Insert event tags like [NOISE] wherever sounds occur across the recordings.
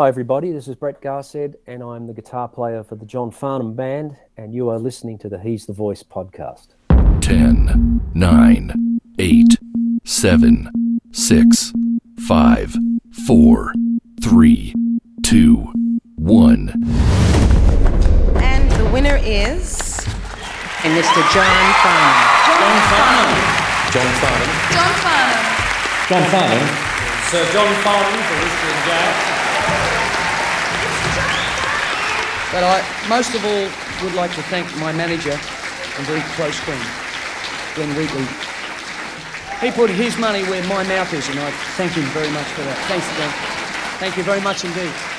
Hi, everybody. This is Brett Garsed, and I'm the guitar player for the John Farnham Band, and you are listening to the He's the Voice podcast. 10, 9, 8, 7, 6, 5, 4, 3, 2, 1. And the winner is and Mr. John Farnham. John Farnham. John Farnham. John Farnham. John Farnham. Sir John Farnham for Whispering Jack. But I, most of all, would like to thank my manager and very close friend, Glenn Wheatley. He put his money where my mouth is, and I thank him very much for that. Thanks, Glenn. Thank you very much indeed.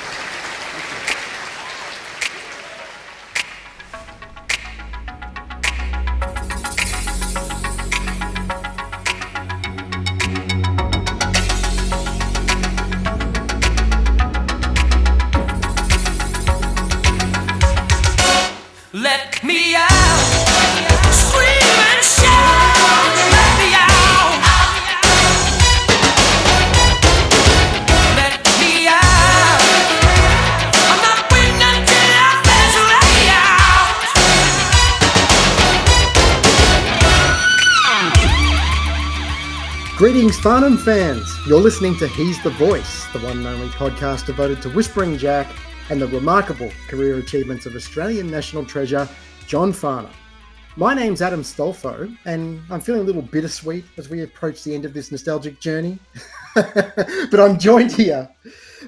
Farnham fans. You're listening to He's the Voice, the one and only podcast devoted to Whispering Jack and the remarkable career achievements of Australian national treasure, John Farnham. My name's Adam Stolfo, and I'm feeling a little bittersweet as we approach the end of this nostalgic journey. [LAUGHS] but I'm joined here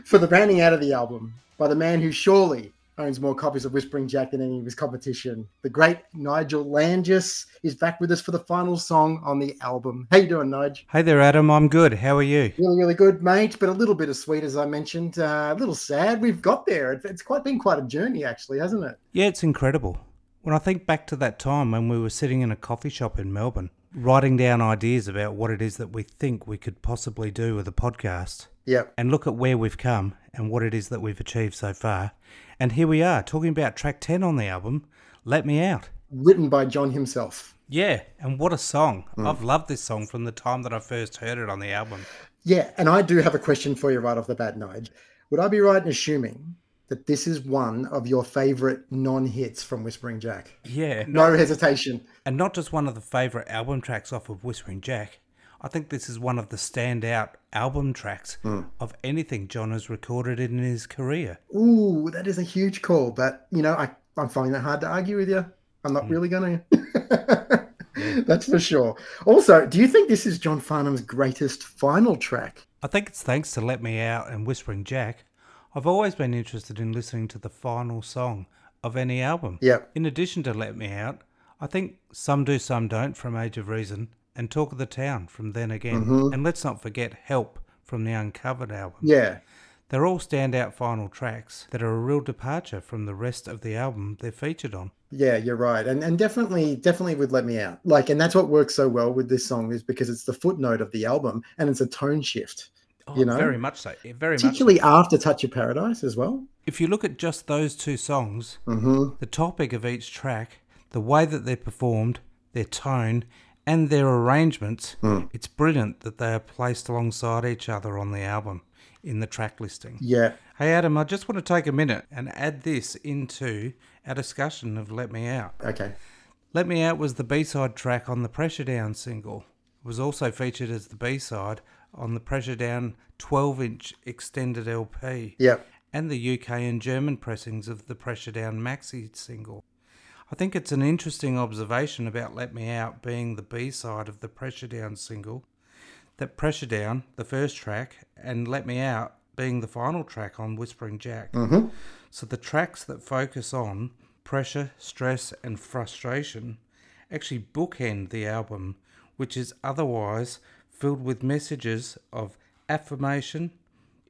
for the rounding out of the album by the man who surely owns more copies of Whispering Jack than any of his competition. The great Nigel Langis is back with us for the final song on the album. How you doing, Nigel? Hey there, Adam. I'm good. How are you? Really, really good, mate. But a little bit of sweet, as I mentioned. Uh, a little sad. We've got there. It- It's quite been quite a journey, actually, hasn't it? Yeah, it's incredible. When I think back to that time when we were sitting in a coffee shop in Melbourne, writing down ideas about what it is that we think we could possibly do with a podcast, Yep. and look at where we've come and what it is that we've achieved so far. And here we are talking about track 10 on the album, Let Me Out. Written by John himself. Yeah, and what a song. Mm. I've loved this song from the time that I first heard it on the album. Yeah, and I do have a question for you right off the bat, Nige. Would I be right in assuming that this is one of your favourite non-hits from Whispering Jack? Yeah. No hesitation. And not just one of the favourite album tracks off of Whispering Jack. I think this is one of the standout album tracks hmm. of anything John has recorded in his career. Ooh, that is a huge call. But you know, I, I'm finding that hard to argue with you. I'm not hmm. really going [LAUGHS] to. That's for sure. Also, do you think this is John Farnham's greatest final track? I think it's thanks to Let Me Out and Whispering Jack. I've always been interested in listening to the final song of any album. Yep. In addition to Let Me Out, I think Some Do, Some Don't from Age of Reason and Talk of the Town from Then Again. And let's not forget Help from the Uncovered album. Yeah. They're all standout final tracks that are a real departure from the rest of the album they're featured on. Yeah, you're right. And and definitely definitely would let me out. Like and that's what works so well with this song is because it's the footnote of the album and it's a tone shift. Oh, You know? very much so. Very much. So. Particularly after Touch of Paradise as well. If you look at just those two songs, hmm the topic of each track, the way that they're performed, their tone, and their arrangements, hmm. it's brilliant that they are placed alongside each other on the album in the track listing. Yeah. Hey Adam, I just want to take a minute and add this into our discussion of Let Me Out. Okay. Let Me Out was the B side track on the Pressure Down single. It was also featured as the B side on the Pressure Down 12 inch extended LP Yep. and the UK and German pressings of the Pressure Down Maxi single. I think it's an interesting observation about Let Me Out being the B side of the Pressure Down single, that Pressure Down, the first track, and Let Me Out being the final track on Whispering Jack. Mhm. So the tracks that focus on pressure, stress, and frustration actually bookend the album, which is otherwise filled with messages of affirmation,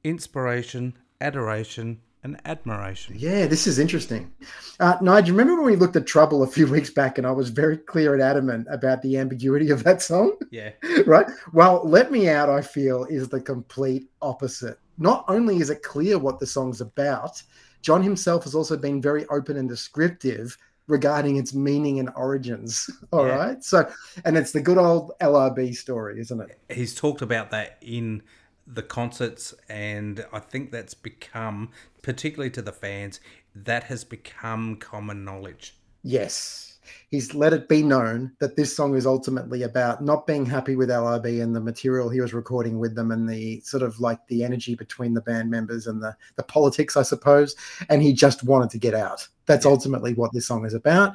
inspiration, adoration, and admiration. Yeah, this is interesting. Uh, Nigel, remember when we looked at Trouble a few [LAUGHS] weeks back and I was very clear and adamant about the ambiguity of that song? Yeah. [LAUGHS] right? Well, Let Me Out, I feel, is the complete opposite. Not only is it clear what the song's about, John himself has also been very open and descriptive regarding its meaning and origins. [LAUGHS] All right, Yeah. So, and it's the good old LRB story, isn't it? He's talked about that in the concerts, and I think that's become, particularly to the fans, that has become common knowledge. Yes. He's let it be known that this song is ultimately about not being happy with LRB and the material he was recording with them and the sort of like the energy between the band members and the, the politics, I suppose. And he just wanted to get out. That's ultimately what this song is about.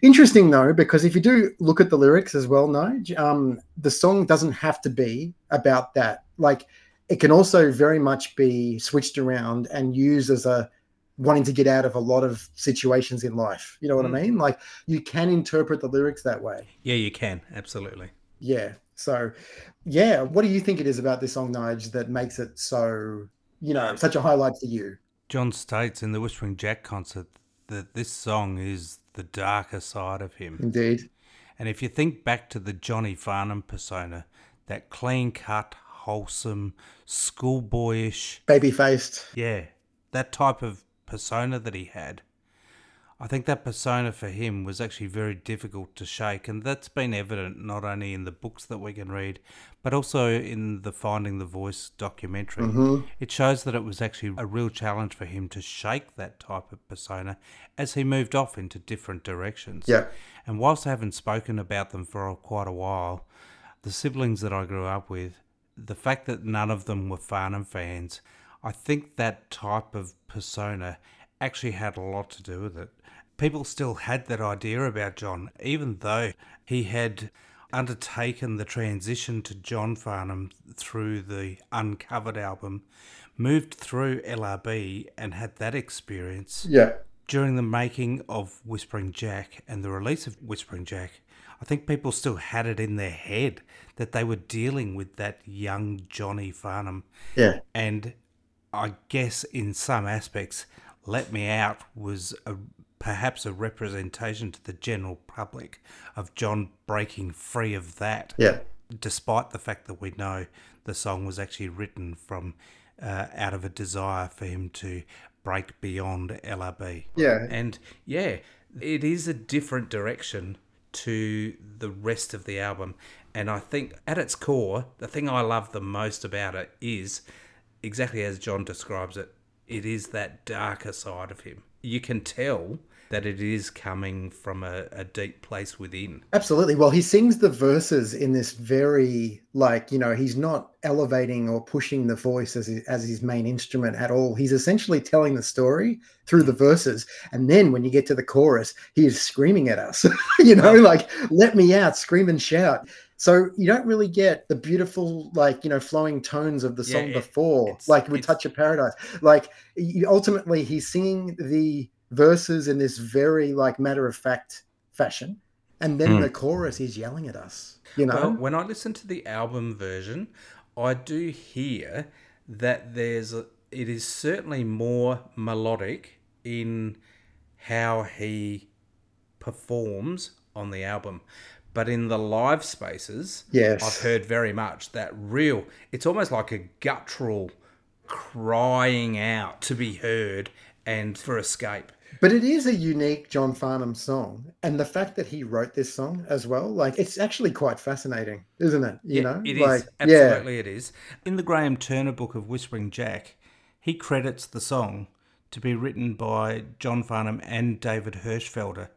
Interesting though, because if you do look at the lyrics as well, Nige, um, the song doesn't have to be about that. Like it can also very much be switched around and used as a wanting to get out of a lot of situations in life. You know what Mm. I mean? Like you can interpret the lyrics that way. Yeah, you can absolutely. Yeah. So, yeah. What do you think it is about this song, Nige, that makes it so, you know, such a highlight for you? John states in the Whispering Jack concert that this song is the darker side of him. Indeed. And if you think back to the Johnny Farnham persona, that clean cut, wholesome, schoolboyish, Baby faced. yeah, that type of persona that he had, I think that persona for him was actually very difficult to shake. And that's been evident not only in the books that we can read, but also in the Finding the Voice documentary. Mhm. It shows that it was actually a real challenge for him to shake that type of persona as he moved off into different directions. Yeah. And whilst I haven't spoken about them for quite a while, the siblings that I grew up with, the fact that none of them were Farnham fans, I think that type of persona actually had a lot to do with it. People still had that idea about John, even though he had undertaken the transition to John Farnham through the Uncovered album, moved through LRB, and had that experience Yeah. During the making of Whispering Jack and the release of Whispering Jack, I think people still had it in their head that they were dealing with that young Johnny Farnham. Yeah. And I guess in some aspects, Let Me Out was a, perhaps a representation to the general public of John breaking free of that. Yeah. Despite the fact that we know the song was actually written from uh, out of a desire for him to break beyond LRB. Yeah. And yeah, it is a different direction to the rest of the album. And I think at its core, the thing I love the most about it is exactly as John describes it, it is that darker side of him. You can tell that it is coming from a, a deep place within. Absolutely. Well, he sings the verses in this very like, you know, he's not elevating or pushing the voice as his, as his main instrument at all. He's essentially telling the story through the verses. And then when you get to the chorus, he is screaming at us. [LAUGHS] you know, like let me out, scream and shout. So you don't really get the beautiful, like, you know, flowing tones of the Yeah, song it- before, like with Touch of Paradise. Like you, ultimately he's singing the verses in this very like matter of fact fashion and then Mm. the chorus is yelling at us you know Well, when I listen to the album version, I do hear that there's a, it is certainly more melodic in how he performs on the album. But in the live spaces, Yes. I've heard very much that real. It's almost like a guttural crying out to be heard and for escape. but it is a unique john farnham song and the fact that he wrote this song as well like it's actually quite fascinating isn't it you know It is like absolutely it is. In the Graham Turner book of Whispering Jack, he credits the song to be written by John Farnham and David Hirschfelder.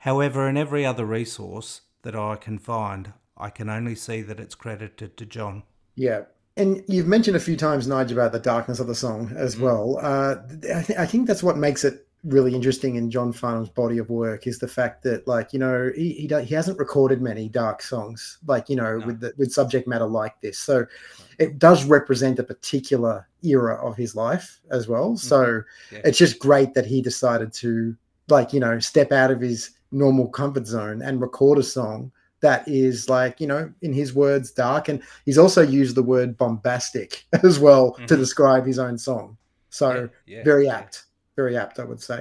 However, in every other resource that I can find, I can only see that it's credited to John. Yeah. And you've mentioned a few times, Nige, about the darkness of the song as well. Uh, I, th- I think that's what makes it really interesting in John Farnham's body of work is the fact that, like, you know, he he, do- he hasn't recorded many dark songs, like, you know, with the, with subject matter like this. So it does represent a particular era of his life as well. So Yeah. it's just great that he decided to, like, you know, step out of his normal comfort zone and record a song that is like you know in his words dark. And he's also used the word bombastic [LAUGHS] as well to Mhm. describe his own song. So Yeah, yeah, very yeah. apt very apt i would say.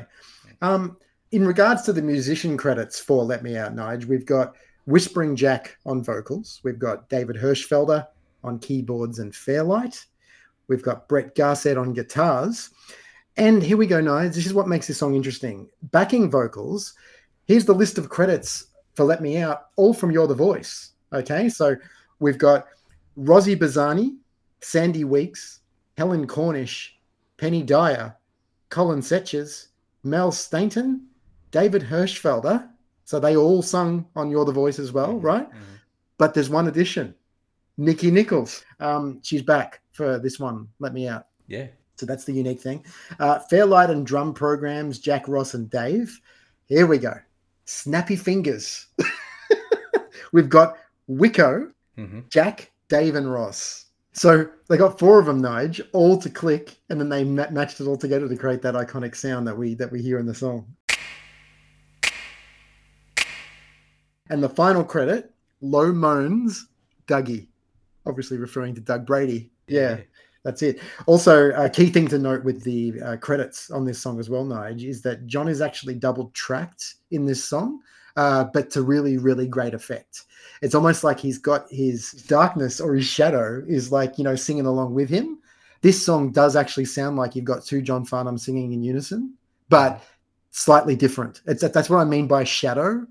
Um in regards to the musician credits for let me out nige we've got whispering jack on vocals we've got david hirschfelder on keyboards and fairlight we've got brett garsed on guitars. And here we go nige this is what makes this song interesting. Backing vocals here's the list of credits for Let Me Out, all from You're the Voice. Okay, so we've got Rosie Bazani, Sandy Weeks, Helen Cornish, Penny Dyer, Colin Setchers, Mel Stainton, David Hirschfelder. So they all sung on You're the Voice as well, right? But there's one addition Nikki Nichols. Um, she's back for this one. Let me out. Yeah. So that's the unique thing. Uh, Fairlight and drum programs, Jack Ross and Dave. Here we go. Snappy fingers. [LAUGHS] We've got Wicco, Mhm. Jack, Dave, and Ross. So they got four of them, Nige, all to click, and then they ma- matched it all together to create that iconic sound that we that we hear in the song. And the final credit, Low Moans, Dougie, obviously referring to Doug Brady. Yeah, that's it. Also, a key thing to note with the uh, credits on this song as well, Nige, is that John is actually double tracked in this song, uh, but to really, really great effect. It's almost like he's got his darkness or his shadow is like, you know, singing along with him. This song does actually sound like you've got two John Farnham singing in unison, but slightly different. It's that's what I mean by shadow.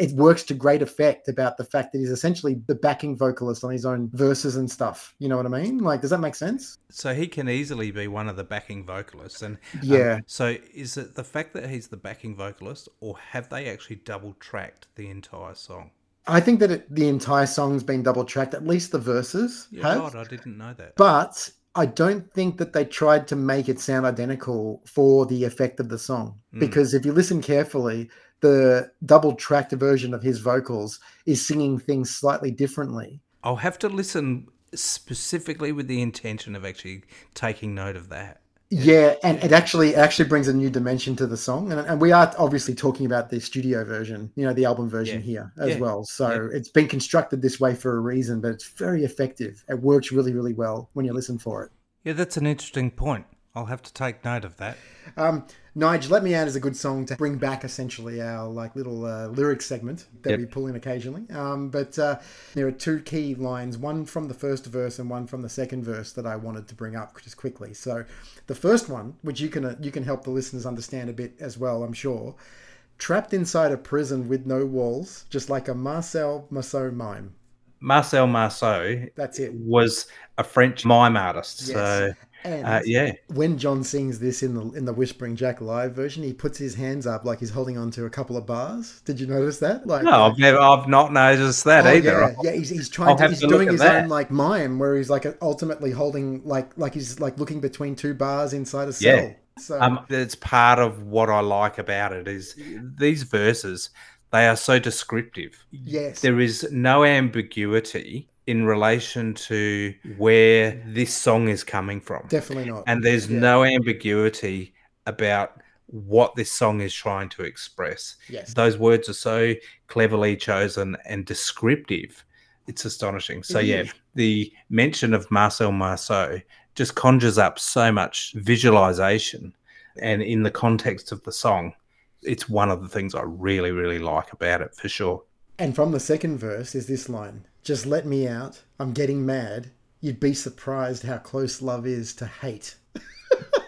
It works to great effect about the fact that he's essentially the backing vocalist on his own verses and stuff. You know what I mean? Like, does that make sense? So he can easily be one of the backing vocalists, and um, Yeah. so is it the fact that he's the backing vocalist, or have they actually double tracked the entire song? I think that it, the entire song's been double tracked, at least the verses Yeah, have. God, I didn't know that. But I don't think that they tried to make it sound identical for the effect of the song. Mm. Because if you listen carefully, the double tracked version of his vocals is singing things slightly differently. I'll have to listen specifically with the intention of actually taking note of that. Yeah, and it actually it actually brings a new dimension to the song, and, and we are obviously talking about the studio version, you know, the album version Yeah. here as Yeah. well. So it's been constructed this way for a reason, but it's very effective. It works really, really well when you listen for it. Yeah, that's an interesting point. I'll have to take note of that. Um, Nige, Let Me Out is a good song to bring back essentially our like little uh, lyric segment that Yep. we pull in occasionally. Um, but uh, there are two key lines, one from the first verse and one from the second verse that I wanted to bring up just quickly. So the first one, which you can uh, you can help the listeners understand a bit as well, I'm sure. Trapped inside a prison with no walls, just like a Marcel Marceau mime. Marcel Marceau That's it. was a French mime artist. Yes. So, And uh, yeah. when John sings this in the in the Whispering Jack live version, he puts his hands up like he's holding on to a couple of bars. Did you notice that? Like, No, I've never, I've not noticed that Oh, either. Yeah, yeah, he's, he's I'll trying to, he's to doing his that. own like mime where he's like ultimately holding like like he's like looking between two bars inside a cell. Yeah. So Um, it's part of what I like about it is these verses. They are so descriptive. yes, There is no ambiguity in relation to where this song is coming from, definitely not. and there's Yeah. no ambiguity about what this song is trying to express. Yes. Those words are so cleverly chosen and descriptive. It's astonishing. So yeah, mm-hmm. the mention of Marcel Marceau just conjures up so much visualization. And in the context of the song, it's one of the things I really, really like about it for sure. And from the second verse is this line: "Just let me out. I'm getting mad. You'd be surprised how close love is to hate."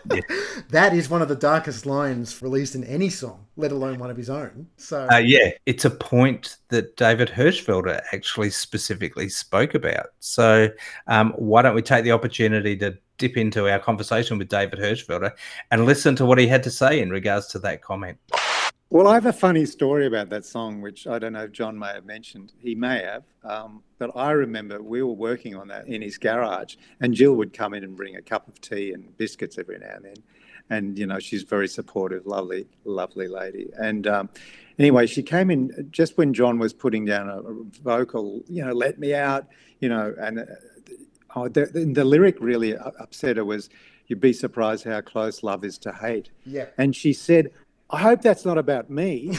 [LAUGHS] that is one of the darkest lines released in any song, let alone one of his own. So Uh, yeah, it's a point that David Hirschfelder actually specifically spoke about. So, um, why don't we take the opportunity to dip into our conversation with David Hirschfelder and listen to what he had to say in regards to that comment? Well, I have a funny story about that song, which I don't know if John may have mentioned. He may have, um, but I remember we were working on that in his garage, and Jill would come in and bring a cup of tea and biscuits every now and then. And you know, she's very supportive, lovely, lovely lady. And um, anyway, she came in just when John was putting down a, vocal, you know, let me out, you know, and uh, oh, the, the, the lyric really upset her was, "You'd be surprised how close love is to hate." yeah, And she said, I hope that's not about me.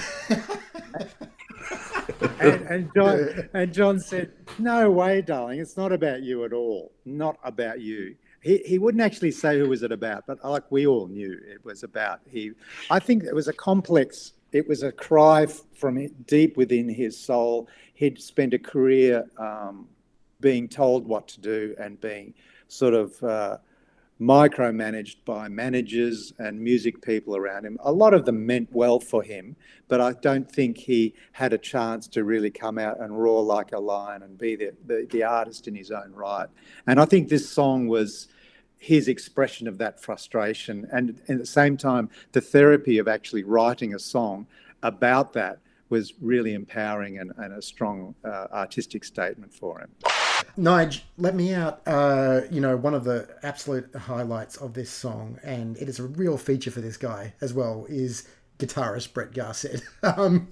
and, and, John, and John said, No way, darling. It's not about you at all. Not about you. He, he wouldn't actually say who was it about, but like we all knew it was about. He, I think it was a complex. It was a cry from deep within his soul. He'd spent a career um, being told what to do and being sort of uh, micromanaged by managers and music people around him. A lot of them meant well for him, but I don't think he had a chance to really come out and roar like a lion and be the, the, the artist in his own right. And I think this song was his expression of that frustration and, and at the same time the therapy of actually writing a song about that was really empowering and, and a strong uh, artistic statement for him. Nige, let me out. Uh, you know, one of the absolute highlights of this song, and it is a real feature for this guy as well, is guitarist Brett Garsed. [LAUGHS] um,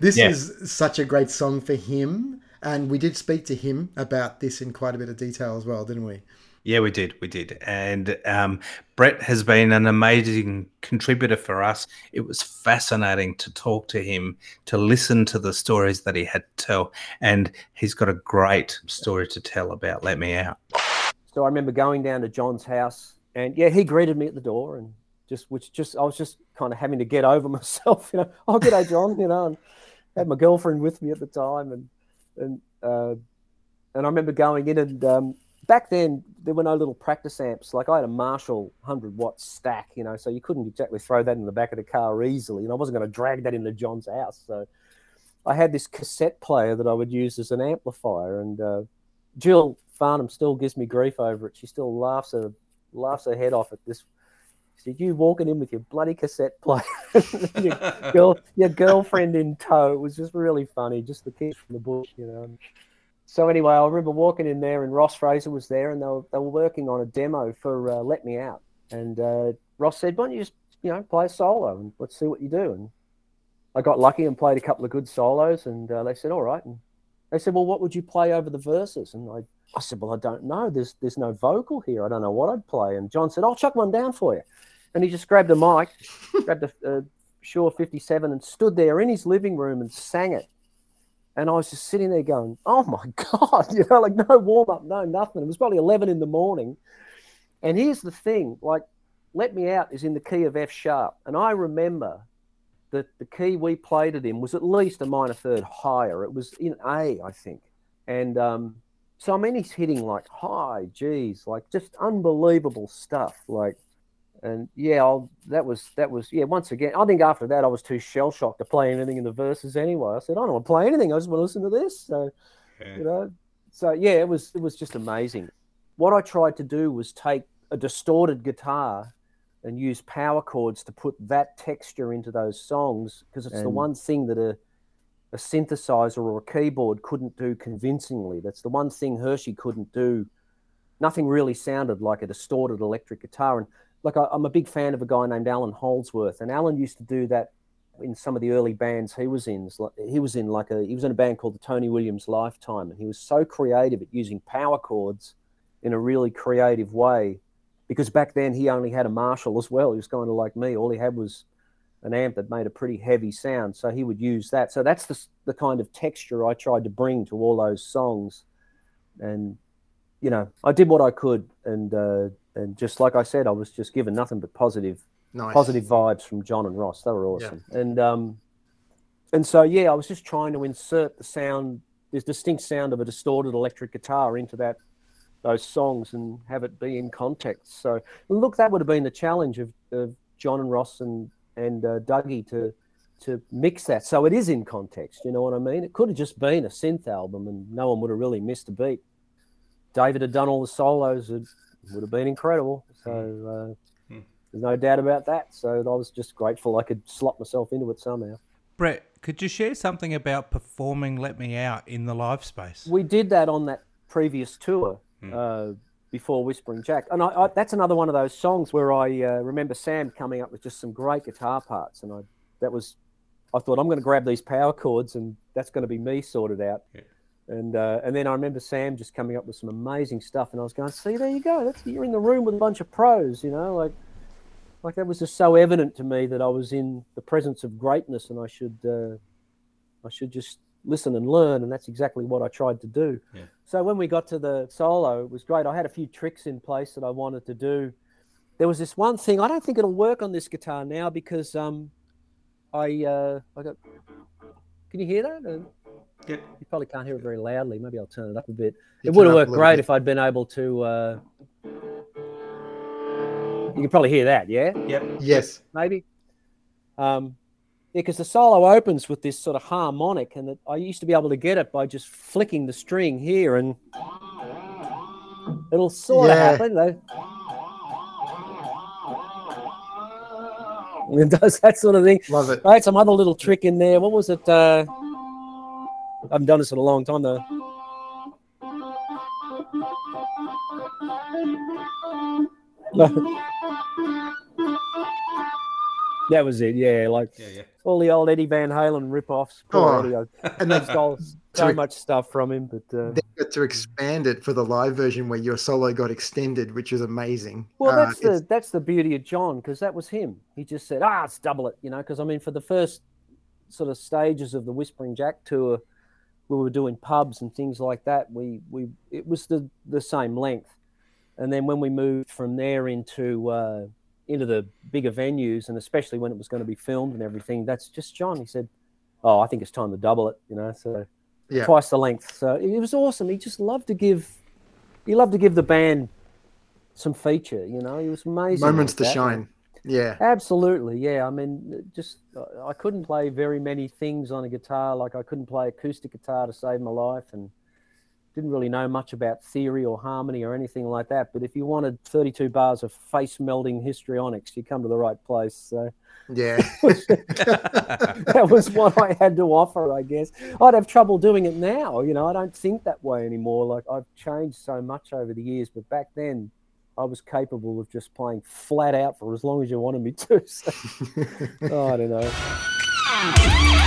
this Yeah. is such a great song for him, and we did speak to him about this in quite a bit of detail as well, didn't we? Yeah, we did. We did. And um, Brett has been an amazing contributor for us. It was fascinating to talk to him, to listen to the stories that he had to tell. And he's got a great story to tell about Let Me Out. So I remember going down to John's house, and yeah, he greeted me at the door, and just which just I was just kind of having to get over [LAUGHS] myself, you know. Oh, g'day, John, you know, and had my girlfriend with me at the time, and and uh, and I remember going in, and um, back then there were no little practice amps. Like I had a Marshall hundred watt stack, you know, so you couldn't exactly throw that in the back of the car easily, and I wasn't going to drag that into John's house, so. I had this cassette player that I would use as an amplifier, and uh, Jill Farnham still gives me grief over it. She still laughs her laughs her head off at this. She said, "You walking in with your bloody cassette player, [LAUGHS] your girl, your girlfriend in tow." It was just really funny, just the kids from the bush, you know. So anyway, I remember walking in there, and Ross Fraser was there, and they were they were working on a demo for uh, "Let Me Out." And uh, Ross said, "Why don't you just you know play a solo and let's see what you do?" And I got lucky and played a couple of good solos, and uh, they said, "All right." And they said, "Well, what would you play over the verses?" And I, I said, "Well, I don't know. There's there's no vocal here. I don't know what I'd play." And John said, "I'll chuck one down for you." And he just grabbed a mic, [LAUGHS] grabbed a, a Shure 57, and stood there in his living room and sang it. And I was just sitting there going, "Oh my [LAUGHS] god!" You know, like no warm up, no nothing. It was probably 11 in the morning. And here's the thing: like, "Let Me Out" is in the key of F sharp, and I remember that the key we played it in was at least a minor third higher. It was in A, I think. And um, so I mean, he's hitting like high G's, like just unbelievable stuff. Like, and yeah, I'll, that was that was yeah. Once again, I think after that I was too shell shocked to play anything in the verses anyway. I said I don't want to play anything. I just want to listen to this. So you know, so yeah, it was it was just amazing. What I tried to do was take a distorted guitar and use power chords to put that texture into those songs because it's the one thing that a a synthesizer or a keyboard couldn't do convincingly. That's the one thing Hershey couldn't do. Nothing really sounded like a distorted electric guitar. And like I, I'm a big fan of a guy named Allan Holdsworth, and Allan used to do that in some of the early bands he was in. He was in like a he was in a band called the Tony Williams Lifetime, and he was so creative at using power chords in a really creative way. Because back then he only had a Marshall as well. He was kind of like me. All he had was an amp that made a pretty heavy sound, so he would use that. So that's the the kind of texture I tried to bring to all those songs, and you know I did what I could, and uh, and just like I said, I was just given nothing but positive, Nice. positive vibes from John and Ross. They were awesome, and um, and so yeah, I was just trying to insert the sound, this distinct sound of a distorted electric guitar into that those songs and have it be in context. So look, that would have been the challenge of, of John and Ross and and uh, Dougie to to mix that so it is in context. You know what I mean? It could have just been a synth album and no one would have really missed a beat. David had done all the solos; it would have been incredible. So uh, there's no doubt about that. So I was just grateful I could slot myself into it somehow. Brett, could you share something about performing Let Me Out in the live space? We did that on that previous tour uh, before Whispering Jack, and I, I, that's another one of those songs where I uh, remember Sam coming up with just some great guitar parts, and I that was I thought I'm going to grab these power chords, and that's going to be me sorted out. And uh, and then I remember Sam just coming up with some amazing stuff, and I was going, "See, there you go. That's you're in the room with a bunch of pros, you know, like." Like that was just so evident to me that I was in the presence of greatness, and I should, uh, I should just listen and learn, and that's exactly what I tried to do. Yeah. So when we got to the solo, it was great. I had a few tricks in place that I wanted to do. There was this one thing I don't think it'll work on this guitar now because um, I uh, I got. Can you hear that? Yep. You probably can't hear it very loudly. Maybe I'll turn it up a bit. You it would have worked great bit. if I'd been able to. Uh, You can probably hear that, yeah? Yep. Yes. maybe. Um, yeah, because the solo opens with this sort of harmonic, and it, I used to be able to get it by just flicking the string here, and it'll sort of happen. Though. [LAUGHS] It does that sort of thing. Love it. I had some other little trick in there. What was it? Uh, I haven't done this in a long time though. [LAUGHS] that was it. Yeah, like Yeah, yeah. all the old Eddie Van Halen rip-offs. Oh, Poor Eddie, I And then stole so Sorry. much stuff from him, but uh, they got to expand it for the live version where your solo got extended, which is amazing. Well, Uh, that's the that's the beauty of John because that was him. He just said, "Ah, let's double it," you know. Because I mean, for the first sort of stages of the Whispering Jack tour, we were doing pubs and things like that. We we it was the the same length, and then when we moved from there into uh, into the bigger venues, and especially when it was going to be filmed and everything, that's just John. He said, "Oh, I think it's time to double it," you know. So Yeah. twice the length. So it was awesome. He just loved to give. He loved to give the band some feature. You know, he was amazing. moments like to that. shine. Yeah. Absolutely, yeah. I mean, just uh, I couldn't play very many things on a guitar. Like I couldn't play acoustic guitar to save my life, and didn't really know much about theory or harmony or anything like that. But if you wanted 32 bars of face melting histrionics, you come to the right place. So Yeah. [LAUGHS] that was what I had to offer, I guess. I'd have trouble doing it now. You know, I don't think that way anymore. Like I've changed so much over the years, but back then I was capable of just playing flat out for as long as you wanted me to. [LAUGHS] So, oh, [LAUGHS] I don't know.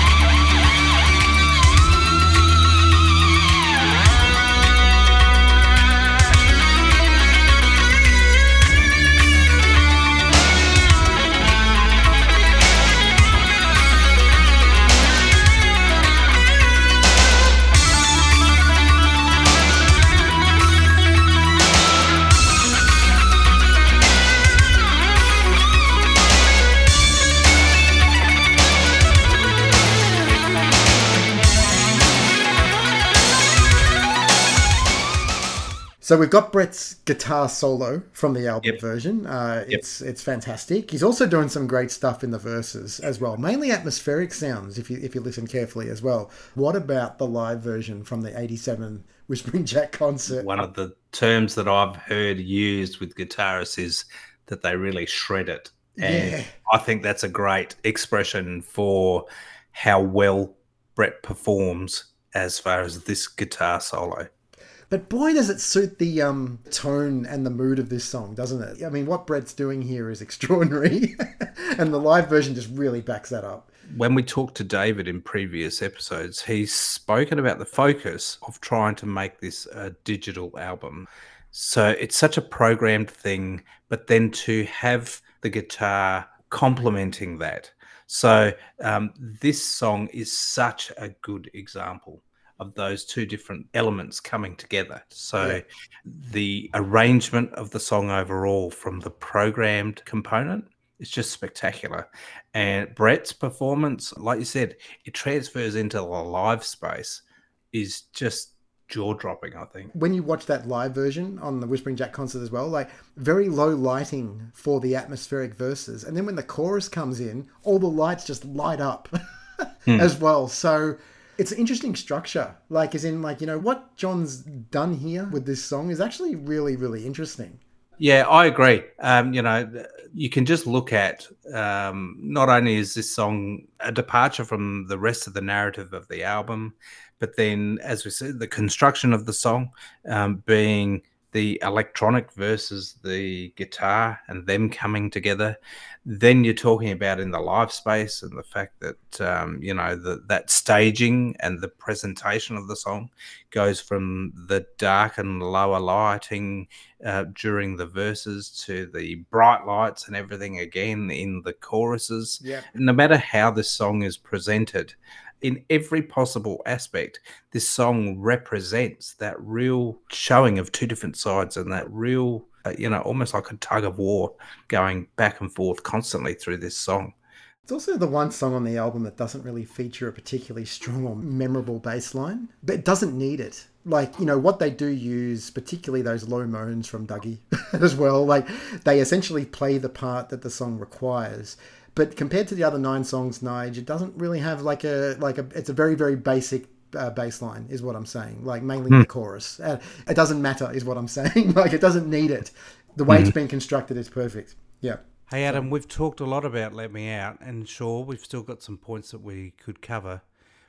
So we've got Brett's guitar solo from the album version. Uh, It's it's fantastic. He's also doing some great stuff in the verses as well, mainly atmospheric sounds. If you if you listen carefully as well. What about the live version from the '87 Whispering Jack concert? One of the terms that I've heard used with guitarists is that they really shred it. And Yeah. I think that's a great expression for how well Brett performs as far as this guitar solo. But boy, does it suit the um, tone and the mood of this song, doesn't it? I mean, what Brett's doing here is extraordinary, [LAUGHS] and the live version just really backs that up. When we talked to David in previous episodes, he's spoken about the focus of trying to make this a digital album. So it's such a programmed thing, but then to have the guitar complementing that. So um, this song is such a good example of those two different elements coming together. So Yeah. the arrangement of the song overall from the programmed component is just spectacular. And Brett's performance, like you said, it transfers into the live space is just jaw dropping, I think. When you watch that live version on the Whispering Jack concert as well, like very low lighting for the atmospheric verses, and then when the chorus comes in, all the lights just light up hmm. [LAUGHS] as well. So it's an interesting structure. Like, as in, like you know, what John's done here with this song is actually really, really interesting. Yeah, I agree. Um, you know, you can just look at um, not only is this song a departure from the rest of the narrative of the album, but then, as we said, the construction of the song um, being the electronic versus the guitar and them coming together. Then you're talking about in the live space and the fact that um, you know the, that staging and the presentation of the song goes from the dark and lower lighting uh, during the verses to the bright lights and everything again in the choruses. Yeah. No matter how this song is presented, in every possible aspect, this song represents that real showing of two different sides and that real, uh, you know, almost like a tug of war going back and forth constantly through this song. It's also the one song on the album that doesn't really feature a particularly strong or memorable bass line, but it doesn't need it. Like, you know, what they do use, particularly those low moans from Dougie [LAUGHS] as well, like they essentially play the part that the song requires. But compared to the other nine songs, Nige, it doesn't really have like a, like a, it's a very, very basic uh, bass line, is what I'm saying. Like mainly the chorus. Uh, it doesn't matter, is what I'm [LAUGHS] saying. like it doesn't need it. The way it's been constructed is perfect. Yeah. Hey Adam, we've talked a lot about Let Me Out, and sure, we've still got some points that we could cover.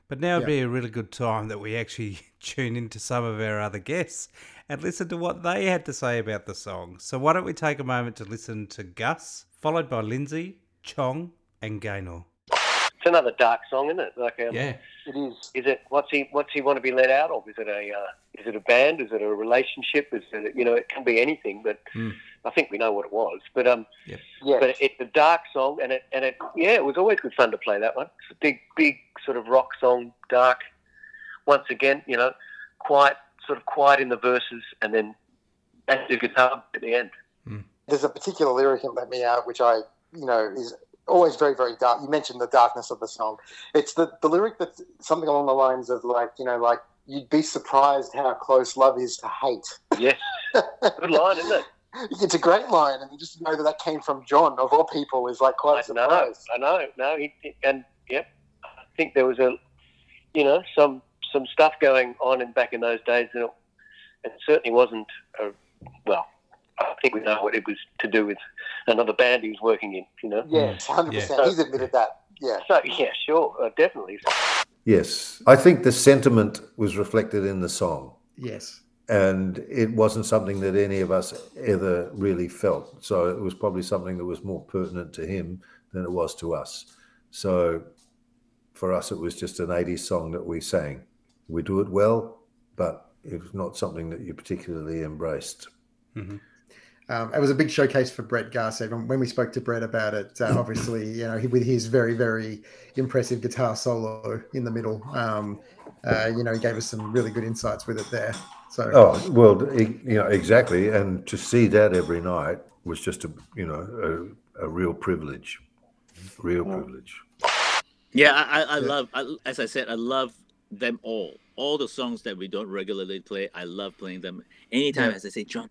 But now would Yeah. be a really good time that we actually [LAUGHS] tune into some of our other guests and listen to what they had to say about the song. So why don't we take a moment to listen to Gus, followed by Lindsay, Chong, and Gaynor. It's another dark song, isn't it? Like, um, Yeah. it is. Is it? What's he? What's he want to be let out of? Is it a? Uh, is it a band? Is it a relationship? Is it? You know, it can be anything. But Mm. I think we know what it was. But um, Yep. yeah. But it's a dark song, and it and it yeah, it was always good fun to play that one. It's a big, big sort of rock song, dark. Once again, you know, quiet, sort of quiet in the verses, and then active guitar at the end. There's a particular lyric in Let Me Out which I, you know, is always very, very dark. You mentioned the darkness of the song. It's the, the lyric that's something along the lines of like, you know, like you'd be surprised how close love is to hate. Yes, [LAUGHS] good line, isn't it? It's a great line, and just to know that that came from John of all people is like quite a I know, surprise. I know. No, he- and yep, I think there was a, you know, some some stuff going on in back in those days, and it, it certainly wasn't. A, well, I think we know what it was to do with another band he was working in. You know. Yes, hundred percent. He's admitted that. Yeah. So yeah, sure, uh, definitely. Yes, I think the sentiment was reflected in the song, Yes. and it wasn't something that any of us ever really felt. So it was probably something that was more pertinent to him than it was to us. So for us, it was just an 80s song that we sang. We do it well, but it was not something that you particularly embraced. Um, it was a big showcase for Brett Garsed. When when we spoke to Brett about it, uh, obviously, [LAUGHS] you know, he, with his very, very impressive guitar solo in the middle, um, uh, you know, he gave us some really good insights with it there. So, Oh well, you know exactly, and to see that every night was just a you know a, a real privilege, real privilege. Yeah, I, I, I love, I, as I said, I love them all. All the songs that we don't regularly play, I love playing them. Anytime, Yeah. as I say, John,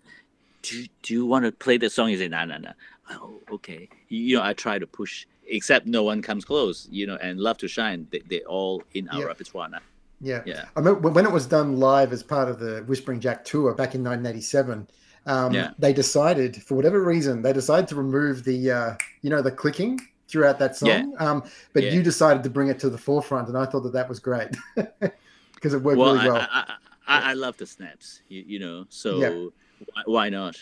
do, you- do you want to play the song? You say, no, no, no. Oh, okay. You, know, I try to push, except no one comes close, you know, and Love to Shine, they, they're all in our Yeah. repertoire now. Yeah. Yeah. I remember when it was done live as part of the Whispering Jack tour back in 1987. Um, Yeah. They decided, for whatever reason, they decided to remove the, uh, you know, the clicking throughout that song. Yeah. Um, but you decided to bring it to the forefront, and I thought that that was great [LAUGHS] because it worked well, really well. I, I, I, I love the snaps, you, you know, so Yeah. Why, why not?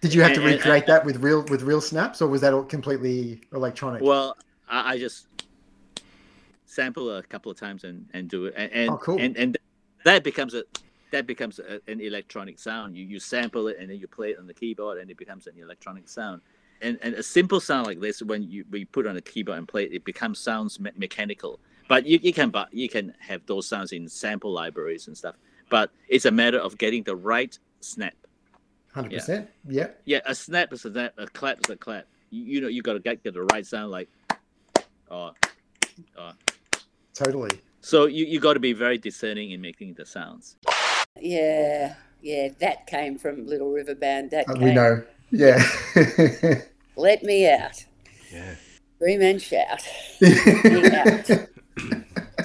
Did you have to and- and- recreate that with real with real snaps, or was that all completely electronic? Well, I, I just sample a couple of times and, and do it, and and, Oh, cool. and and that becomes a that becomes a, an electronic sound. You you sample it and then you play it on the keyboard, and it becomes an electronic sound. And and a simple sound like this, when you we put on a keyboard and play it, it becomes sounds me- mechanical. But you, you can but you can have those sounds in sample libraries and stuff. But it's a matter of getting the right snap. Hundred percent. Yeah. Yeah, a snap is a snap, a clap is a clap. You, you know, you got to get, get the right sound, like, oh, oh. Totally. So you, you got to be very discerning in making the sounds. Yeah, yeah, that came from Little River Band. That Uh, came. we know. Yeah. [LAUGHS] Let me out. Yeah. Scream and shout. [LAUGHS] Let me out. [LAUGHS]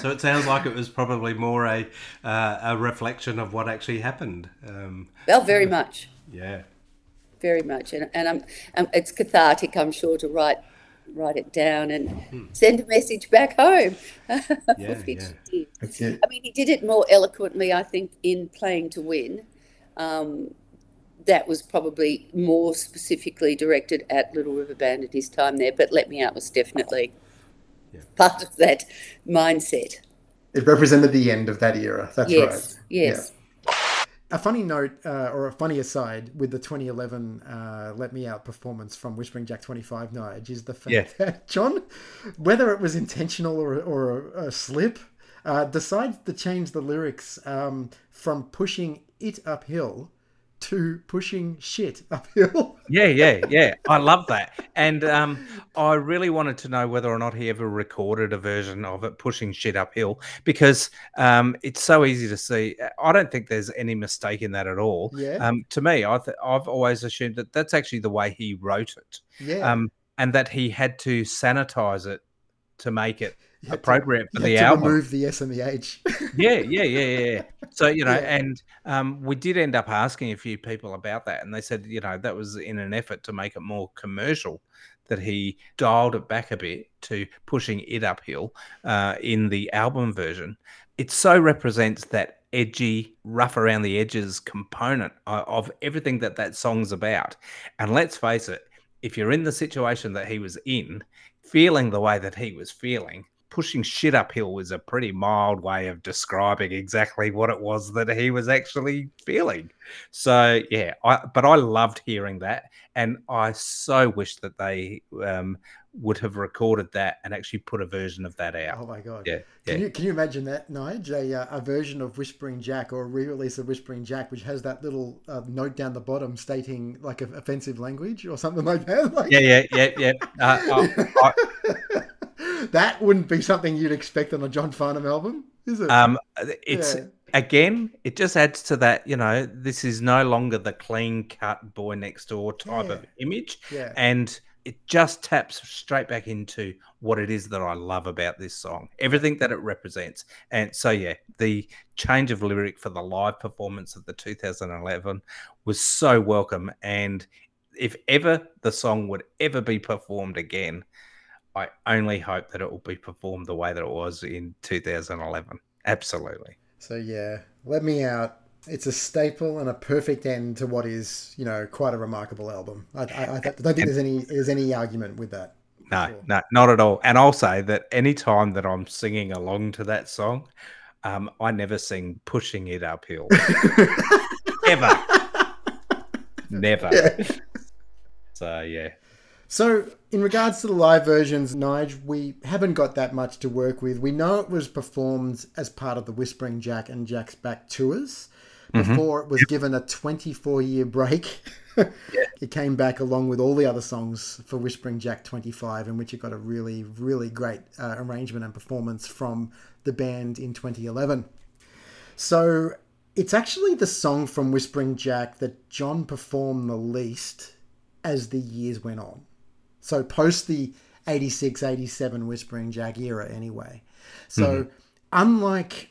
So it sounds like it was probably more a uh, a reflection of what actually happened. Um, Well, very much, yeah. very much, and and I'm, um, it's cathartic. I'm sure to write write it down and send a message back home. [LAUGHS] Yeah, Which yeah. he did. That's it. I mean, he did it more eloquently, I think, in playing to win. Um, that was probably more specifically directed at Little River Band at his time there, but Let Me Out was definitely part of that mindset. It represented the end of that era. That's yes, right. yes. A funny note, uh, or a funny aside, with the 2011 uh, "Let Me Out" performance from Whispering Jack 25 Nige is the fact Yeah. [LAUGHS] that John, whether it was intentional or, or a, a slip, uh, decides to change the lyrics um, from "pushing it uphill" to pushing shit uphill. [LAUGHS] Yeah, yeah, yeah. I love that. And um, I really wanted to know whether or not he ever recorded a version of it pushing shit uphill because um, it's so easy to see. I don't think there's any mistake in that at all. Yeah. Um, to me, I th- I've always assumed that that's actually the way he wrote it. Yeah. Um, and that he had to sanitize it to make it Had to- appropriate for the album remove the S and the H. [LAUGHS] yeah, yeah, yeah, yeah. So you know, Yeah. and um, we did end up asking a few people about that, and they said, you know, that was in an effort to make it more commercial, that he dialed it back a bit to pushing it uphill uh, in the album version. It so represents that edgy, rough around the edges component of everything that that song's about. And let's face it, if you're in the situation that he was in, feeling the way that he was feeling, pushing shit uphill was a pretty mild way of describing exactly what it was that he was actually feeling. So yeah, I but I loved hearing that, and I so wish that they um, would have recorded that and actually put a version of that out. Oh my god! Yeah, Can yeah. you can you imagine that, Nige? A, uh, a version of Whispering Jack or a re-release of Whispering Jack, which has that little uh, note down the bottom stating like offensive language or something like that. [LAUGHS] Like, yeah, yeah, yeah, yeah. Uh, I- I- that wouldn't be something you'd expect on a John Farnham album, is it? Um, it's Yeah. again, it just adds to that. You know, this is no longer the clean cut boy next door type of image, Yeah. and it just taps straight back into what it is that I love about this song, everything that it represents. And so, yeah, the change of lyric for the live performance of the 2011 was so welcome. And if ever the song would ever be performed again, I only hope that it will be performed the way that it was in 2011. Absolutely. So yeah, let me out. It's a staple and a perfect end to what is, you know, quite a remarkable album. I, I, I don't think there's any there's any argument with that. No, no, not at all. And I'll say that any time that I'm singing along to that song, um, I never sing pushing it uphill. [LAUGHS] Ever. Never. Yeah. So yeah. So, in regards to the live versions, Nige, we haven't got that much to work with. We know it was performed as part of the Whispering Jack and Jack's Back tours Mhm. before it was given a 24 year break. [LAUGHS] It came back along with all the other songs for Whispering Jack 25, in which it got a really, really great uh, arrangement and performance from the band in 2011. So, it's actually the song from Whispering Jack that John performed the least as the years went on. So post the 86, 87 Whispering Jack era anyway. So Mhm. unlike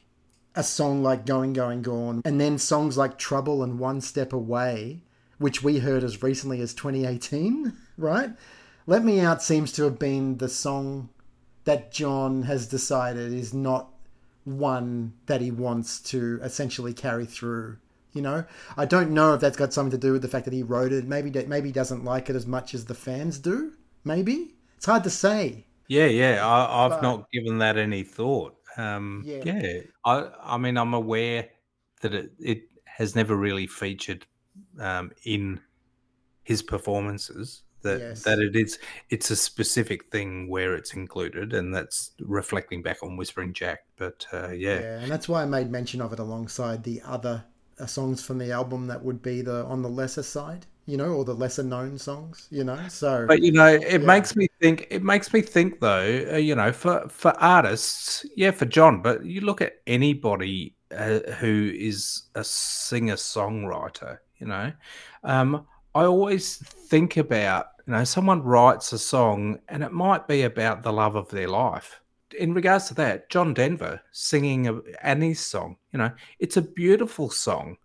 a song like Going, Going, Gone, and then songs like Trouble and One Step Away, which we heard as recently as 2018, [LAUGHS] right? Let Me Out seems to have been the song that John has decided is not one that he wants to essentially carry through. You know, I don't know if that's got something to do with the fact that he wrote it. Maybe maybe he doesn't like it as much as the fans do. Maybe it's hard to say. Yeah, yeah. I, I've But- not given that any thought. Um, Yeah. yeah. I, I mean, I'm aware that it, it has never really featured um, in his performances. That Yes. that it is it's a specific thing where it's included, and that's reflecting back on Whispering Jack. But uh, yeah. Yeah, and that's why I made mention of it alongside the other uh, songs from the album that would be the on the lesser side, you know, or the lesser known songs, you know. So, But you know, it yeah. makes me think. It makes me think, though. Uh, you know, for for artists, yeah, for John. But you look at anybody uh, who is a singer songwriter. You know, um, I always think about you know someone writes a song and it might be about the love of their life. In regards to that, John Denver singing a, Annie's song. You know, it's a beautiful song,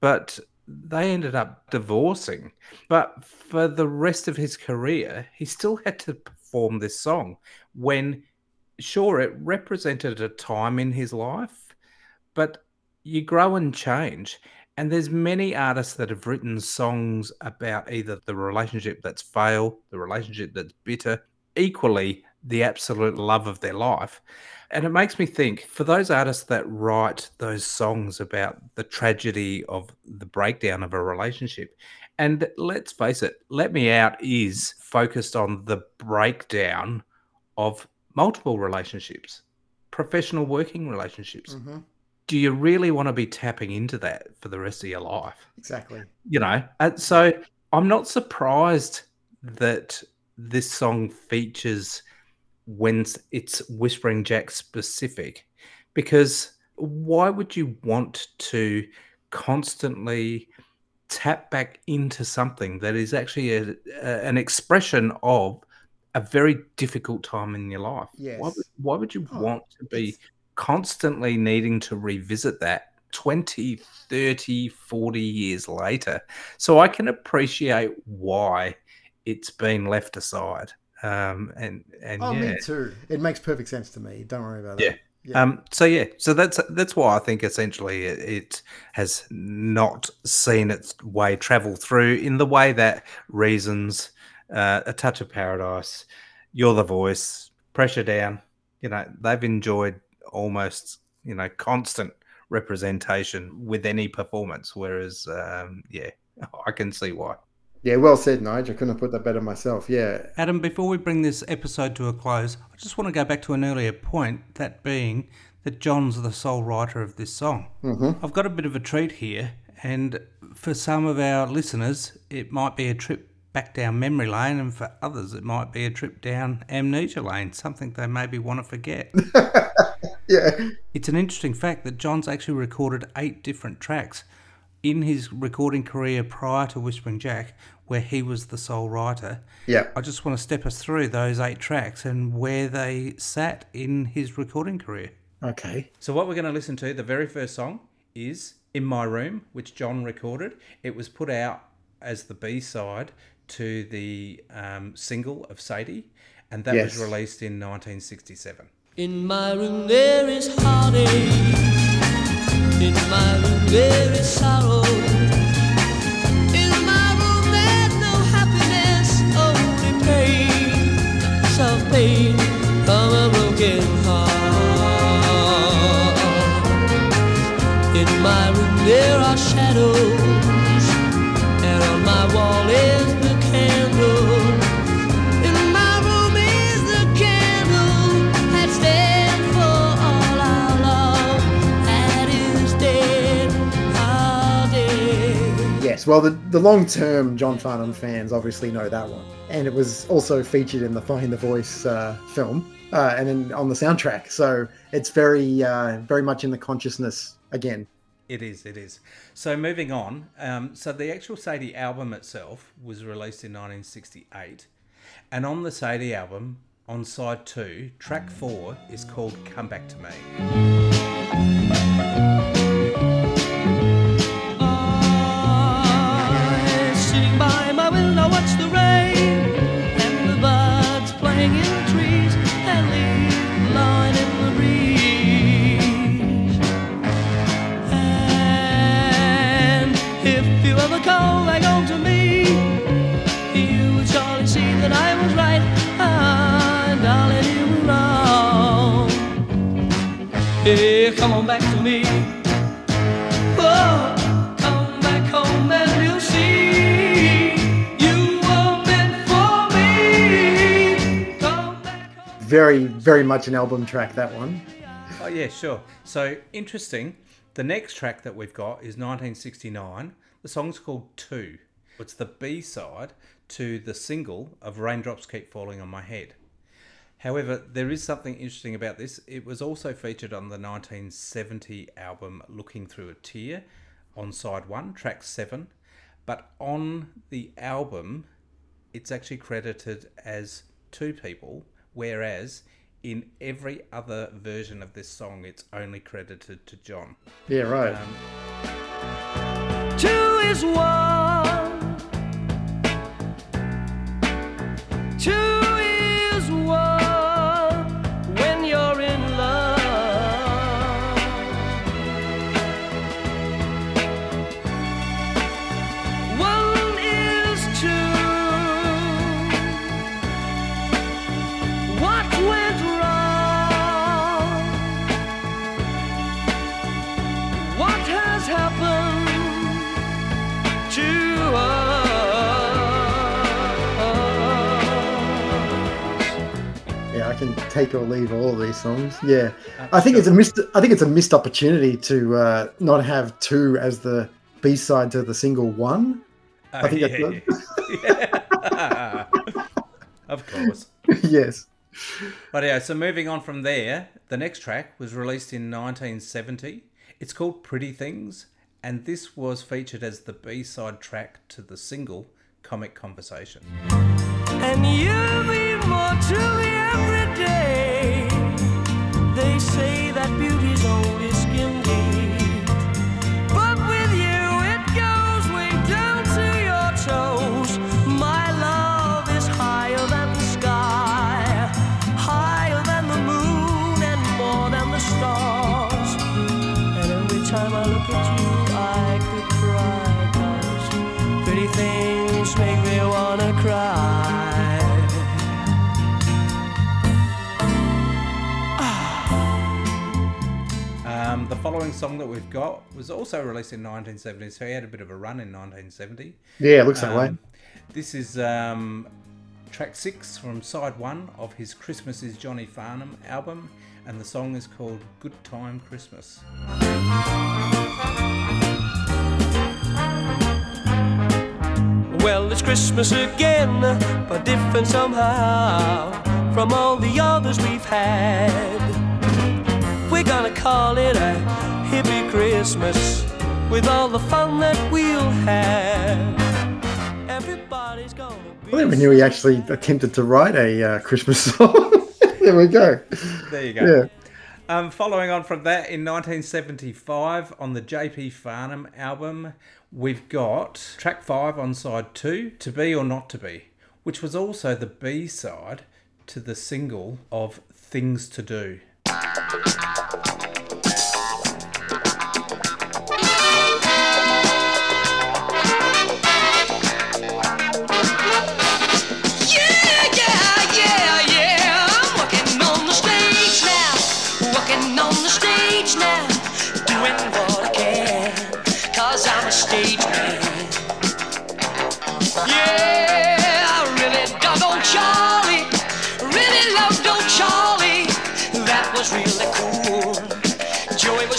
but they ended up divorcing. But for the rest of his career, he still had to perform this song when, sure, it represented a time in his life, but you grow and change. And there's many artists that have written songs about either the relationship that's failed, the relationship that's bitter, equally the absolute love of their life. And it makes me think for those artists that write those songs about the tragedy of the breakdown of a relationship, and let's face it, Let Me Out is focused on the breakdown of multiple relationships, professional working relationships. Mhm. do you really want to be tapping into that for the rest of your life? Exactly. You know, and so I'm not surprised that this song features when it's Whispering Jack specific, because why would you want to constantly tap back into something that is actually a, a, an expression of a very difficult time in your life? Why, would, why would you Oh, want to be constantly needing to revisit that 20, 30, 40 years later? So I can appreciate why it's been left aside. Um, and and Oh, yeah. me too. It makes perfect sense to me. Don't worry about Yeah. that. Yeah. Um, so yeah, so that's that's why I think essentially it, it has not seen its way travel through in the way that reasons, uh, a touch of paradise, you're the voice, pressure down. You know they've enjoyed almost you know constant representation with any performance, whereas um, yeah, [LAUGHS] I can see why. Yeah, well said, Nige. I couldn't have put that better myself. Yeah. Adam, before we bring this episode to a close, I just want to go back to an earlier point, that being that John's the sole writer of this song. Mhm. I've got a bit of a treat here, and for some of our listeners, it might be a trip back down memory lane, and for others, it might be a trip down amnesia lane, something they maybe want to forget. [LAUGHS] yeah. It's an interesting fact that John's actually recorded eight different tracks in his recording career prior to Whispering Jack, where he was the sole writer. Yeah. I just want to step us through those eight tracks and where they sat in his recording career. Okay. So, what we're going to listen to, the very first song, is In My Room, which John recorded. It was put out as the B side to the um, single of Sadie, and that Yes. was released in 1967. In my room there is heartache. In my room there is sorrow. In my room there's no happiness, only pain, self pain from a broken heart. In my room there are shadows, Yes. Well, the, the long term John Farnham fans obviously know that one. And it was also featured in the Find the Voice uh, film uh, and in, on the soundtrack. So it's very, uh, very much in the consciousness again. It is, it is. So moving on, um, so the actual Sadie album itself was released in 1968, and on the Sadie album, on side two, track four is called "Come Back to Me." Come on back to me. Oh, come back home and you'll see you were meant for me. Come Very, very much an album track, that one. Oh yeah, sure. So interesting. The next track that we've got is 1969. The song's called Two. It's the B side to the single of Raindrops Keep Falling on My Head. However, there is something interesting about this. It was also featured on the 1970 album Looking Through a Tear on side one, track seven. But on the album, it's actually credited as two people, whereas in every other version of this song, it's only credited to John. Yeah, right. Um, Two is one. Take or leave all of these songs. Yeah, I think it's a missed. I think it's a missed opportunity to uh, not have two as the B side to the single one. I think that's yeah, yeah. [LAUGHS] of course. [LAUGHS] yes. But yeah, so moving on from there, the next track was released in 1970. It's called Pretty Things, and this was featured as the B side track to the single Comic Conversation. And you mean more to following song that we've got was also released in 1970, so he had a bit of a run in 1970. Yeah, it looks that way. Um, This is um, track six from side one of his Christmas is Johnny Farnham album, and the song is called Good Time Christmas. Well, it's Christmas again, but different somehow from all the others we've had. We're gonna call it a hippie Christmas with all the fun that we'll have. Everybody's gonna I never knew he actually attempted to write a uh, Christmas [LAUGHS] song. there we go. There you go. Yeah. Um, following on from that, in 1975, on the J.P. Farnham album, we've got track five on side two, To Be or Not to Be, which was also the B side to the single of Things to Do.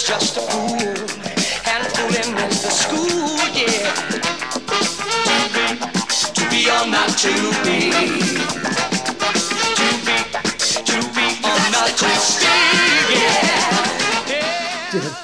Was just a fool. And fooling in the school, yeah. To be or not to be. To be, to be or not to be, yeah.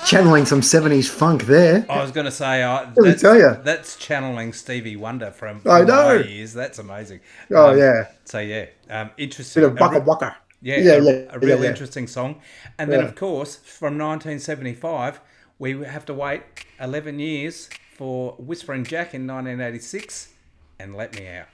Channeling some 70s funk there. I was going to say, uh, Let me that's, tell you. that's channeling Stevie Wonder from I know. years. That's amazing. Oh, yeah. So yeah, um, interesting. Bit of waka waka. Yeah, Yeah, a, yeah, a yeah, real yeah. interesting song. And then, of course, from 1975, we have to wait 11 years for Whispering Jack in 1986 and Let Me Out.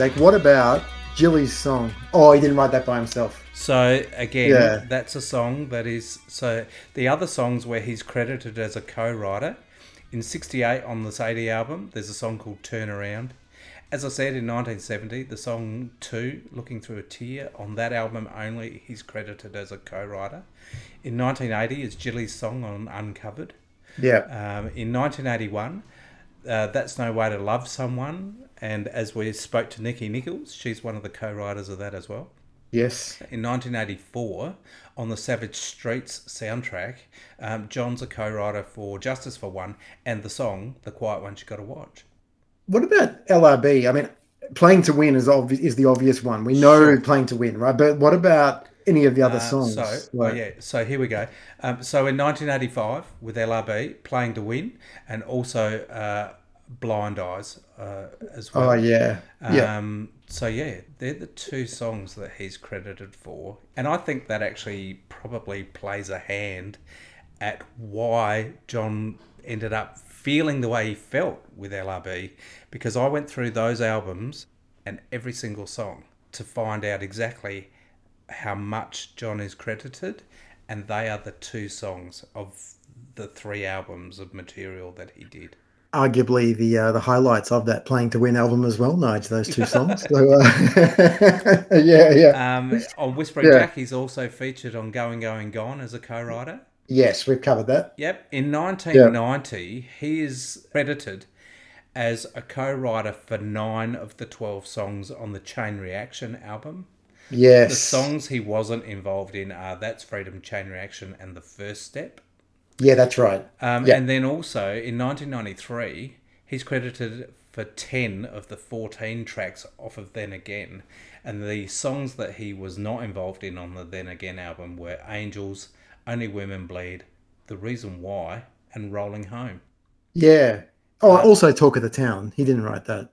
Hang on a sec. What about Jilly's song? Oh, he didn't write that by himself. So again, Yeah. that's a song that is so the other songs where he's credited as a co-writer. In '68 on the Sadie album, there's a song called "Turn Around." As I said in 1970, the song Two, "Looking Through a Tear," on that album only, he's credited as a co-writer. In 1980, is Jilly's song on "Uncovered." Yeah. Um, in 1981, uh, "That's No Way to Love Someone," and as we spoke to Nikki Nichols, she's one of the co-writers of that as well. Yes. In 1984, on the Savage Streets soundtrack, um, John's a co-writer for Justice for One and the song "The Quiet Ones You Got to Watch." What about LRB? I mean, playing to win is obvi- is the obvious one. We know Sure. playing to win, right? But what about any of the other Uh, songs? So, Like- oh yeah, so here we go. Um, so in 1985, with LRB, Playing to Win, and also uh, Blind Eyes uh, as well. Oh, yeah. Yeah. Um, so yeah, they're the two songs that he's credited for, and I think that actually probably plays a hand at why John ended up feeling the way he felt with LRB, because I went through those albums and every single song to find out exactly how much John is credited, and they are the two songs of the three albums of material that he did. Arguably the uh, the highlights of that playing to win album as well, Nige. Those two songs. so, [LAUGHS] uh, [LAUGHS] yeah, yeah. Um, on Whispering Yeah. Jack, he's also featured on Going, Going, Gone as a co-writer. yes, we've covered that. Yep. In 1990, he is credited as a co-writer for nine of the 12 songs on the Chain Reaction album. Yes. The songs he wasn't involved in are That's Freedom, Chain Reaction, and The First Step. Yeah, that's right. Um, yeah. And then also in 1993, he's credited for 10 of the 14 tracks off of Then Again. And the songs that he was not involved in on the Then Again album were Angels, Only Women Bleed, The Reason Why, and Rolling Home. yeah. Oh, also talk of the town. He didn't write that.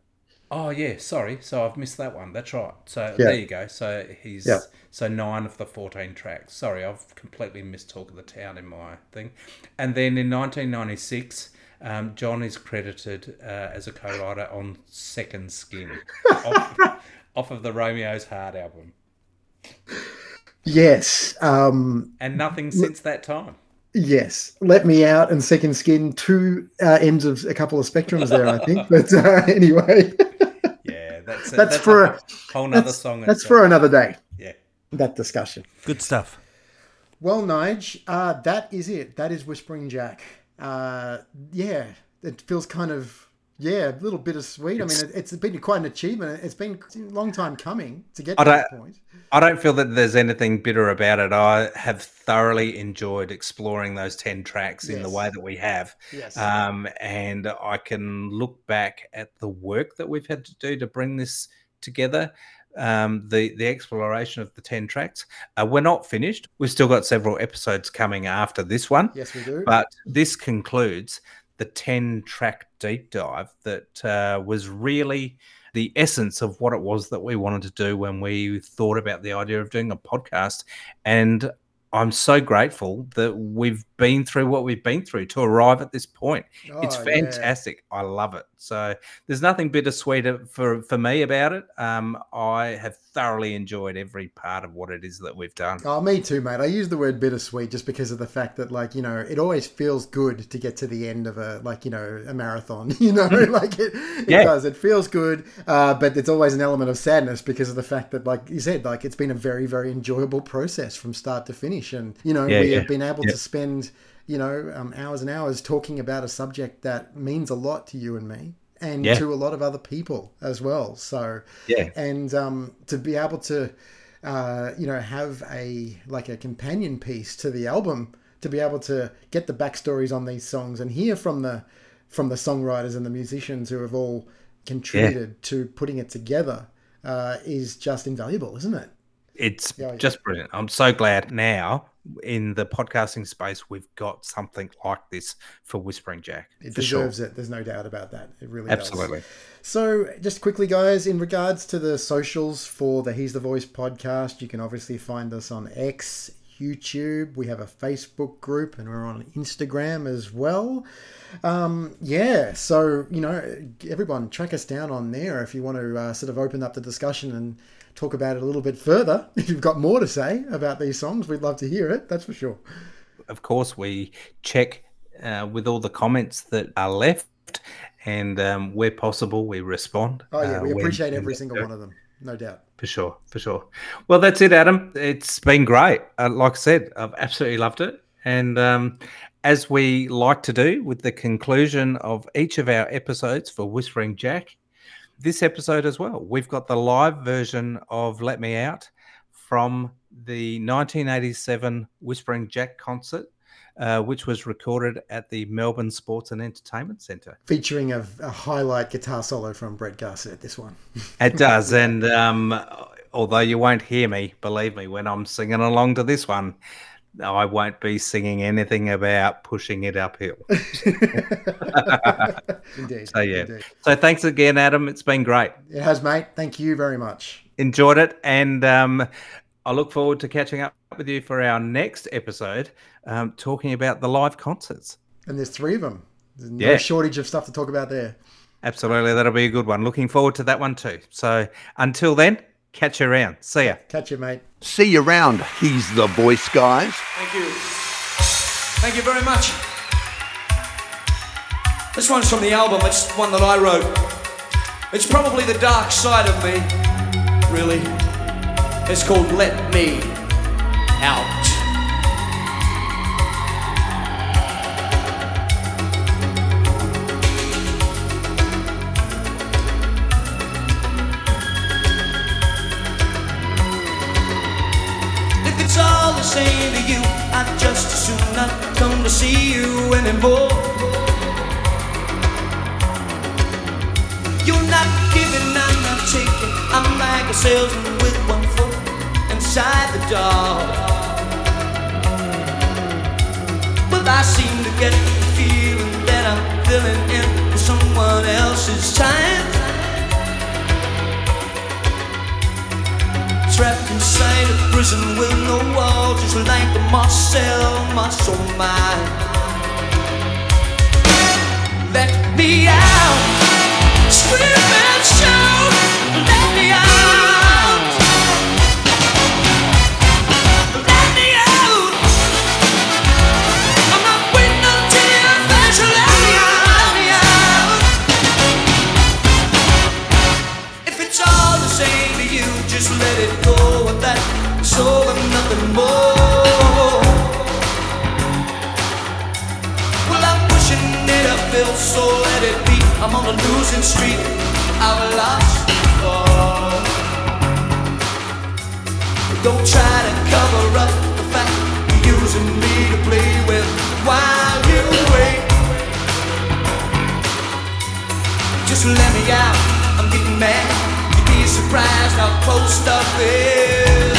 Oh yeah, sorry. So I've missed that one. That's right. So Yeah. there you go. So he's Yeah. so nine of the fourteen tracks. Sorry, I've completely missed Talk of the Town in my thing. And then in 1996, um, John is credited uh, as a co-writer on Second Skin off, [LAUGHS] off of the Romeo's Heart album, Yes. Um, and nothing since that time. Yes. Let me out and second skin. Two uh, ends of a couple of spectrums there, I think. But uh, [LAUGHS] anyway. Yeah, that's that's, that's for a a whole nother that's- song That's itself. for another day. Yeah. That discussion. Good stuff. Well, Nige, uh, that is it. That is Whispering Jack. Uh, yeah, it feels kind of yeah, a little bittersweet. I mean, it, it's been quite an achievement. It's been a long time coming to get I to this point. I don't feel that there's anything bitter about it. I have thoroughly enjoyed exploring those ten tracks in the way that we have, Yes. um, and I can look back at the work that we've had to do to bring this together. Um, the the exploration of the ten tracks. Uh, we're not finished. We've still got several episodes coming after this one. Yes, we do. But this concludes the 10 track deep dive that uh, was really the essence of what it was that we wanted to do when we thought about the idea of doing a podcast. And I'm so grateful that we've been through what we've been through to arrive at this point. it's Oh, yeah. fantastic. I love it. So there's nothing bittersweet for for me about it. Um, I have thoroughly enjoyed every part of what it is that we've done. Oh, me too, mate. I use the word bittersweet just because of the fact that, like, you know, it always feels good to get to the end of a, like, you know, a marathon. [LAUGHS] You know, like it, it Yeah. does. It feels good, uh, but it's always an element of sadness because of the fact that, like you said, like it's been a very, very enjoyable process from start to finish, and you know, Yeah, we yeah. have been able Yeah. to spend, you know, um, hours and hours talking about a subject that means a lot to you and me. And Yeah. to a lot of other people as well. So, Yeah. and um, to be able to uh, you know have a like a companion piece to the album to be able to get the backstories on these songs and hear from the from the songwriters and the musicians who have all contributed to putting it together uh, is just invaluable isn't it It's Yeah, yeah. just brilliant. I'm so glad now in the podcasting space we've got something like this for Whispering Jack. it for sure. deserves it there's no doubt about that it really does. Absolutely. does So, just quickly, guys, in regards to the socials for the He's the Voice podcast, you can obviously find us on X, YouTube. We have a Facebook group and we're on Instagram as well. Um, yeah, so, you know, everyone track us down on there if you want to uh, sort of open up the discussion and talk about it a little bit further. [LAUGHS] If you've got more to say about these songs, we'd love to hear it, that's for sure. Of course, we check uh, with all the comments that are left, and um, where possible, we respond. Oh, yeah, uh, we when- appreciate every single one of them, no doubt. For sure, for sure. Well, that's it, Adam. It's been great. Uh, like I said, I've absolutely loved it. And um, as we like to do with the conclusion of each of our episodes for Whispering Jack, this episode as well, we've got the live version of Let Me Out from the 1987 Whispering Jack concert uh, which was recorded at the Melbourne Sports and Entertainment Centre. Featuring a, a highlight guitar solo from Brett Garsed, this one. [LAUGHS] It does, and um, although you won't hear me, believe me, when I'm singing along to this one, I won't be singing anything about pushing it uphill. [LAUGHS] [LAUGHS] Indeed. So yeah. indeed. So thanks again, Adam. It's been great. It has, mate. Thank you very much. Enjoyed it, and um, I look forward to catching up with you for our next episode, um, talking about the live concerts. And there's three of them. There's no Yeah. shortage of stuff to talk about there. Absolutely, that'll be a good one. Looking forward to that one too. So until then, catch you around. See ya. Catch you, mate. See you around. He's the voice, guys. Thank you. Thank you very much. This one's from the album. It's one that I wrote. It's probably the dark side of me, really. It's called Let Me Out. Just as soon not come to see you anymore. You're not giving, I'm not taking. I'm like a salesman with one foot inside the door. Well, I seem to get the feeling that I'm filling in for someone else's time. Trapped inside a prison with no walls, just like a Marcel, my soul. Let me out, scream streak. I've lost. Don't try to cover up the fact you're using me to play with while you wait. Just let me out. I'm getting mad. You'd be surprised how close stuff is.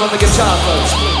On the guitar, folks.